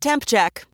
Temp check.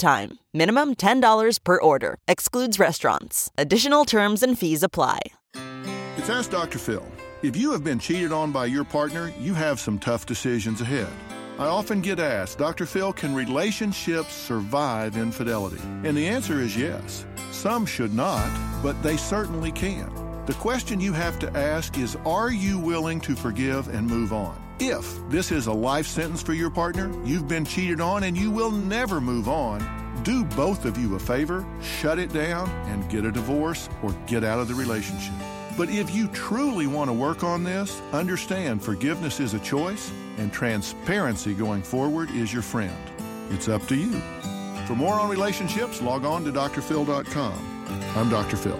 time. Minimum $10 per order. Excludes restaurants. Additional terms and fees apply. It's Ask Dr. Phil. If you have been cheated on by your partner, you have some tough decisions ahead. I often get asked, Dr. Phil, can relationships survive infidelity? And the answer is yes. Some should not, but they certainly can. The question you have to ask is Are you willing to forgive and move on? If this is a life sentence for your partner, you've been cheated on, and you will never move on, do both of you a favor, shut it down, and get a divorce or get out of the relationship. But if you truly want to work on this, understand forgiveness is a choice and transparency going forward is your friend. It's up to you. For more on relationships, log on to drphil.com. I'm Dr. Phil.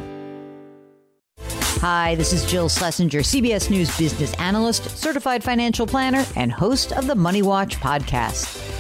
Hi, this is Jill Schlesinger, CBS News business analyst, certified financial planner, and host of the Money Watch podcast.